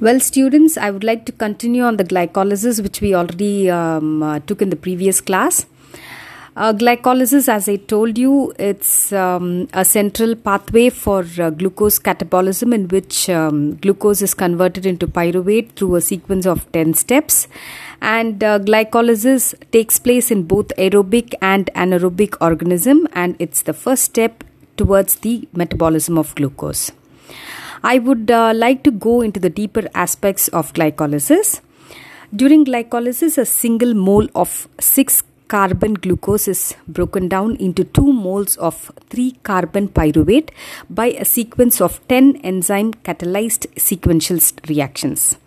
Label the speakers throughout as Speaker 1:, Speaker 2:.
Speaker 1: Well, students, I would like to continue on the glycolysis, which we already um, uh, took in the previous class. Uh, glycolysis, as I told you, it's um, a central pathway for uh, glucose catabolism in which um, glucose is converted into pyruvate through a sequence of 10 steps. And uh, glycolysis takes place in both aerobic and anaerobic organism, and it's the first step towards the metabolism of glucose. I would uh, like to go into the deeper aspects of glycolysis. During glycolysis, a single mole of 6 carbon glucose is broken down into 2 moles of 3 carbon pyruvate by a sequence of 10 enzyme catalyzed sequential reactions.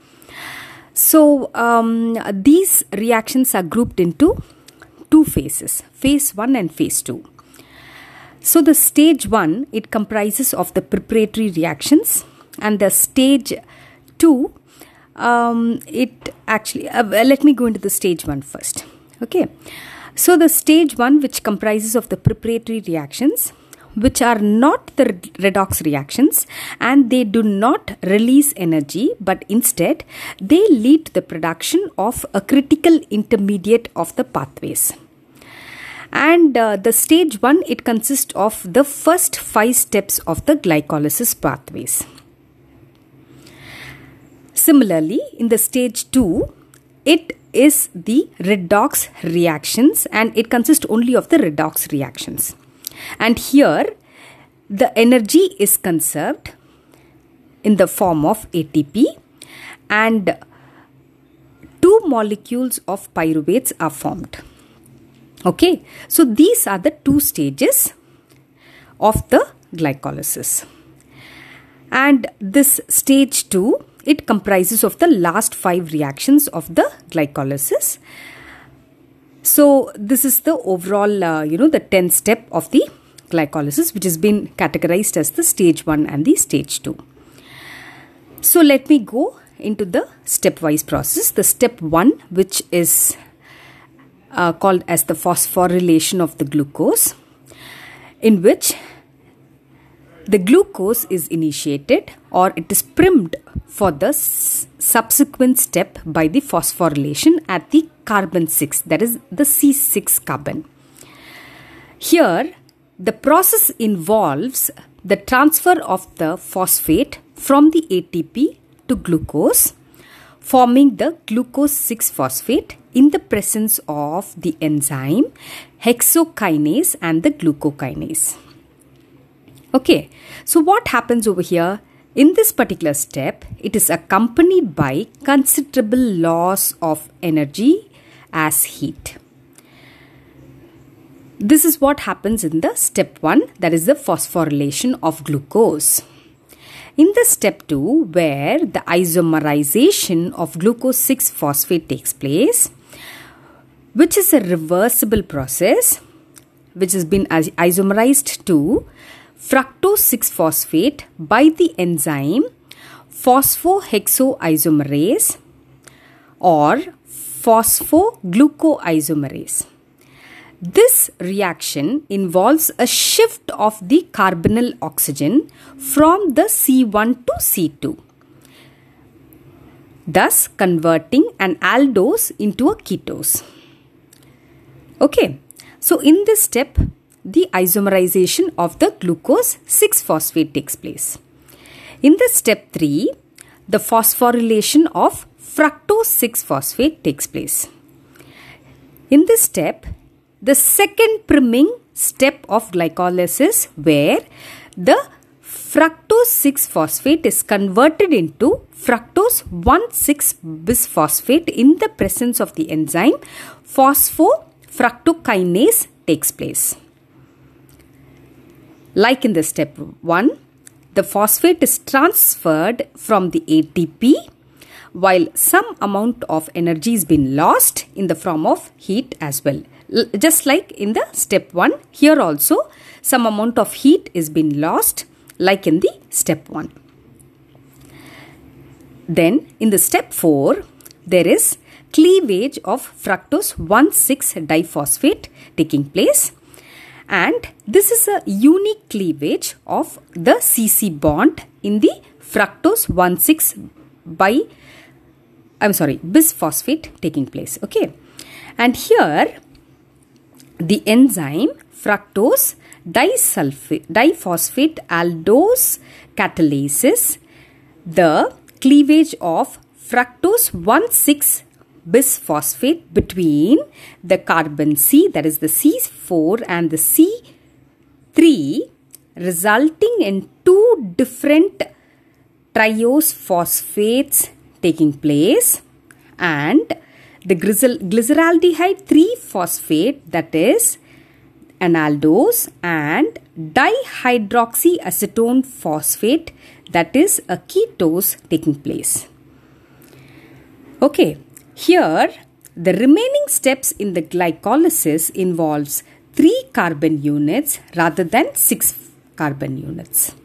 Speaker 1: So, um, these reactions are grouped into two phases phase 1 and phase 2. So the stage 1 it comprises of the preparatory reactions and the stage 2 um, it actually uh, let me go into the stage 1 first. Okay. So the stage 1 which comprises of the preparatory reactions which are not the redox reactions and they do not release energy but instead they lead to the production of a critical intermediate of the pathways and uh, the stage 1 it consists of the first 5 steps of the glycolysis pathways. Similarly in the stage 2 it is the redox reactions and it consists only of the redox reactions. And here the energy is conserved in the form of ATP and two molecules of pyruvates are formed Okay, so these are the two stages of the glycolysis. And this stage 2, it comprises of the last five reactions of the glycolysis. So this is the overall, uh, you know, the 10 step of the glycolysis which has been categorized as the stage 1 and the stage 2. So let me go into the stepwise process. The step 1 which is uh, called as the phosphorylation of the glucose, in which the glucose is initiated or it is primed for the s- subsequent step by the phosphorylation at the carbon 6 that is the C6 carbon. Here the process involves the transfer of the phosphate from the ATP to glucose forming the glucose 6 phosphate in the presence of the enzyme hexokinase and the glucokinase. Okay, so what happens over here? In this particular step, it is accompanied by considerable loss of energy as heat. This is what happens in the step 1 that is the phosphorylation of glucose. In the step 2 where the isomerization of glucose 6 phosphate takes place, which is a reversible process which has been isomerized to fructose 6 phosphate by the enzyme phosphohexoisomerase or phosphoglucoisomerase. This reaction involves a shift of the carbonyl oxygen from the C1 to C2 thus converting an aldose into a ketose. Okay, so in this step, the isomerization of the glucose 6 phosphate takes place. In the step 3, the phosphorylation of fructose 6 phosphate takes place. In this step, the second priming step of glycolysis where the fructose 6 phosphate is converted into fructose 1 6 bisphosphate in the presence of the enzyme phospho fructokinase takes place. Like in the step 1, the phosphate is transferred from the ATP while some amount of energy has been lost in the form of heat as well. Just like in the step 1, here also some amount of heat is been lost like in the step 1. Then in the step 4, there is cleavage of fructose 1,6 diphosphate taking place and this is a unique cleavage of the CC bond in the fructose 1,6 by I'm sorry, bisphosphate taking place. Okay. And here the enzyme fructose disulfate, diphosphate aldolase catalysis the cleavage of fructose 1,6 bisphosphate between the carbon C that is the C4 and the C3 resulting in two different triose phosphates taking place and the glyceraldehyde 3 phosphate that is an aldose and dihydroxyacetone phosphate that is a ketose taking place. Okay, here the remaining steps in the glycolysis involves 3 carbon units rather than 6 carbon units.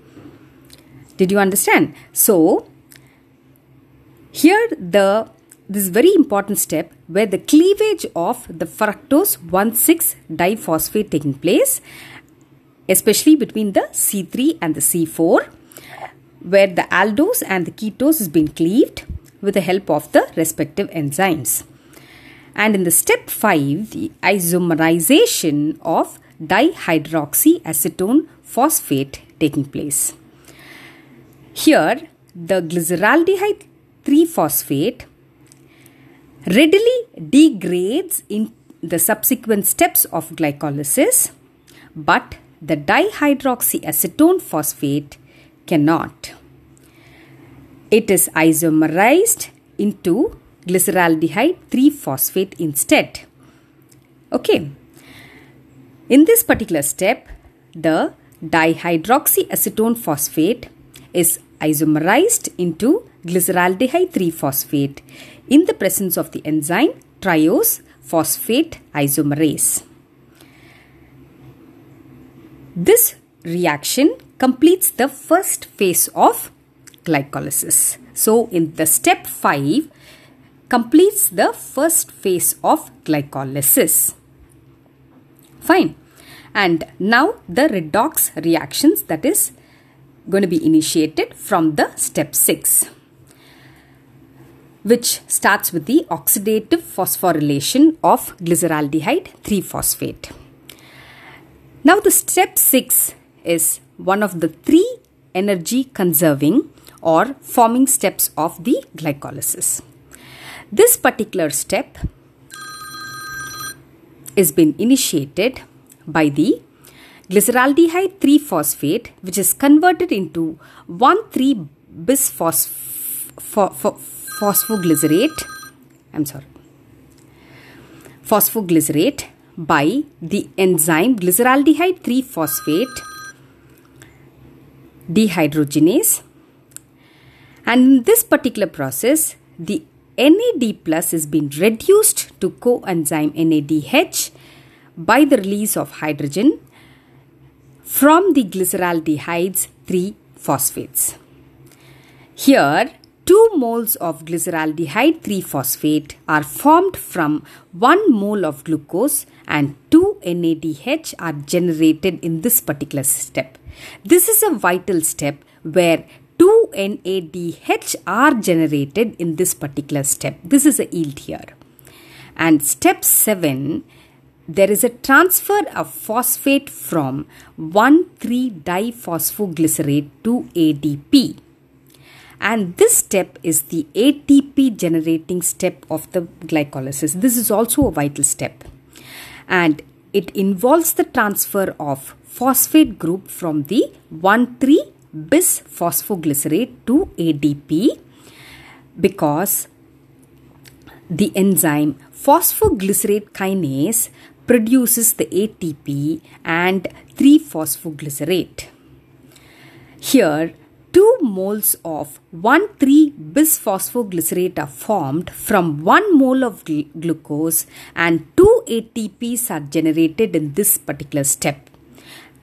Speaker 1: Did you understand? So, here the this very important step where the cleavage of the fructose 1,6 diphosphate taking place especially between the C3 and the C4 where the aldose and the ketose has been cleaved with the help of the respective enzymes. And in the step 5, the isomerization of dihydroxyacetone phosphate taking place. Here, the glyceraldehyde 3 phosphate readily degrades in the subsequent steps of glycolysis, but the dihydroxyacetone phosphate cannot. It is isomerized into glyceraldehyde 3 phosphate instead. Okay. In this particular step, the dihydroxyacetone phosphate is isomerized into glyceraldehyde 3 phosphate in the presence of the enzyme triose phosphate isomerase. This reaction completes the first phase of glycolysis. So, in the step 5 completes the first phase of glycolysis. Fine. And now the redox reactions that is going to be initiated from the step 6 which starts with the oxidative phosphorylation of glyceraldehyde 3 phosphate. Now the step 6 is one of the three energy conserving or forming steps of the glycolysis. This particular step is been initiated by the glyceraldehyde 3 phosphate which is converted into 1 3 bisphosphoglycerate I'm sorry phosphoglycerate by the enzyme glyceraldehyde 3 phosphate dehydrogenase and in this particular process the NAD plus is being reduced to coenzyme NADH by the release of hydrogen from the glyceraldehydes 3 phosphates. Here 2 moles of glyceraldehyde 3 phosphate are formed from 1 mole of glucose and 2 NADH are generated in this particular step. This is a vital step where 2 NADH are generated in this particular step. This is a yield here. And step 7 there is a transfer of phosphate from 1,3-diphosphoglycerate to ADP and this step is the ATP generating step of the glycolysis. This is also a vital step and it involves the transfer of phosphate group from the 1,3 bis phosphoglycerate to ADP because the enzyme phosphoglycerate kinase produces the ATP and 3 phosphoglycerate. Here 2 moles of 1 3 bisphosphoglycerate are formed from 1 mole of gl glucose and 2 ATPs are generated in this particular step.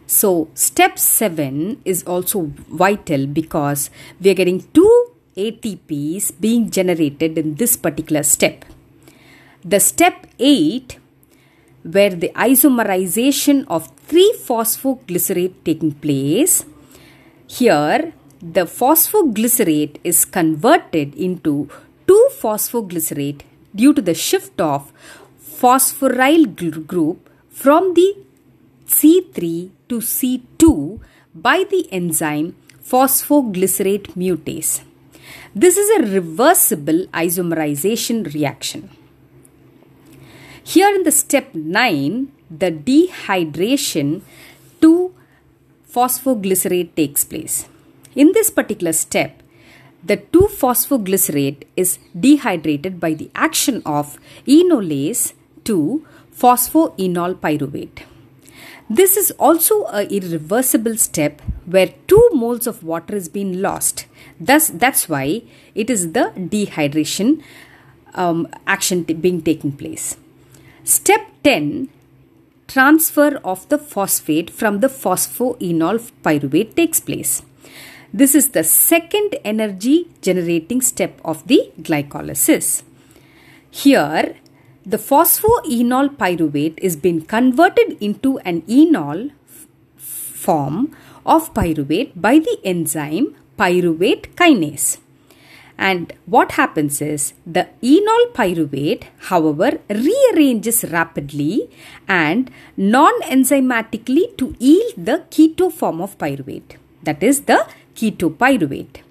Speaker 1: So, step 7 is also vital because we are getting 2 ATPs being generated in this particular step. The step 8 where the isomerization of 3 phosphoglycerate taking place here the phosphoglycerate is converted into 2 phosphoglycerate due to the shift of phosphoryl group from the C3 to C2 by the enzyme phosphoglycerate mutase. This is a reversible isomerization reaction. Here in the step 9, the dehydration to phosphoglycerate takes place. In this particular step, the 2-phosphoglycerate is dehydrated by the action of enolase to phosphoenol pyruvate. This is also a irreversible step where 2 moles of water is being lost. Thus, that's why it is the dehydration um, action being taken place. Step 10 transfer of the phosphate from the phosphoenol pyruvate takes place. This is the second energy generating step of the glycolysis. Here, the phosphoenol pyruvate is being converted into an enol form of pyruvate by the enzyme pyruvate kinase. And what happens is the enol pyruvate, however, rearranges rapidly and non enzymatically to yield the keto form of pyruvate, that is the ketopyruvate.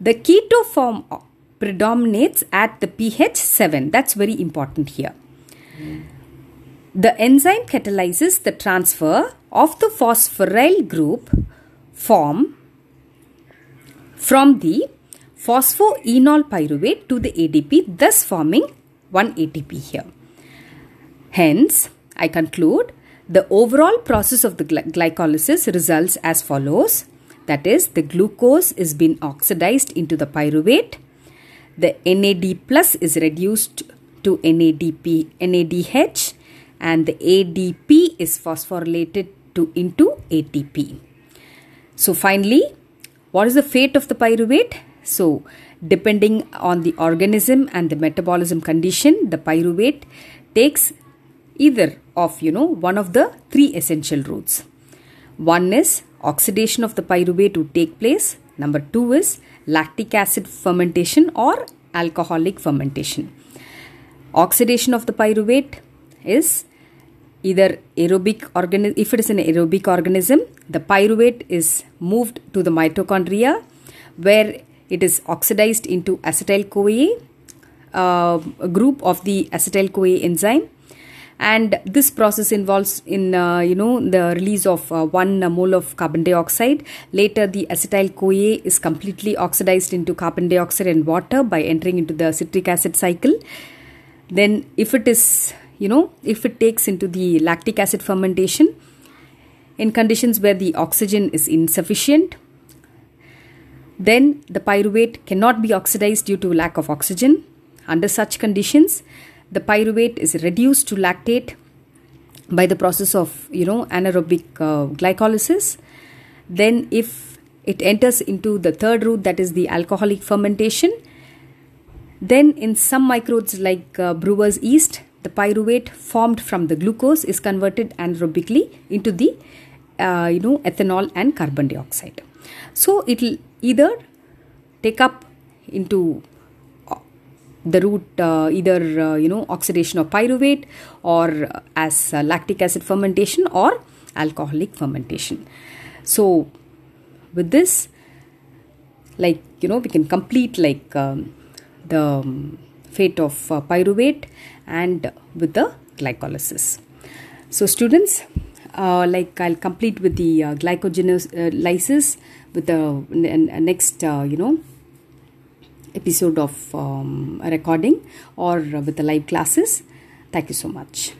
Speaker 1: The keto form predominates at the pH 7. That's very important here. The enzyme catalyzes the transfer of the phosphoryl group form from the phosphoenol pyruvate to the ADP, thus forming 1 ATP here. Hence, I conclude the overall process of the glycolysis results as follows. That is, the glucose is being oxidized into the pyruvate. The NAD plus is reduced to NADP, NADH and the ADP is phosphorylated to into ATP. So finally, what is the fate of the pyruvate? So, depending on the organism and the metabolism condition, the pyruvate takes either of you know one of the three essential routes. One is oxidation of the pyruvate to take place. Number two is lactic acid fermentation or alcoholic fermentation. Oxidation of the pyruvate is either aerobic organism if it is an aerobic organism the pyruvate is moved to the mitochondria where it is oxidized into acetyl CoA, uh, group of the acetyl CoA enzyme. And this process involves in uh, you know the release of uh, one mole of carbon dioxide. Later, the acetyl CoA is completely oxidized into carbon dioxide and water by entering into the citric acid cycle. Then, if it is you know if it takes into the lactic acid fermentation in conditions where the oxygen is insufficient then the pyruvate cannot be oxidized due to lack of oxygen. Under such conditions, the pyruvate is reduced to lactate by the process of you know anaerobic uh, glycolysis. Then, if it enters into the third route, that is the alcoholic fermentation, then in some microbes like uh, brewer's yeast, the pyruvate formed from the glucose is converted anaerobically into the uh, you know ethanol and carbon dioxide. So it will either take up into the route uh, either uh, you know oxidation of pyruvate or as uh, lactic acid fermentation or alcoholic fermentation. So with this like you know we can complete like um, the um, fate of uh, pyruvate and with the glycolysis. So students uh, like I'll complete with the uh, glycogenolysis with the next uh, you know episode of um, recording or with the live classes. Thank you so much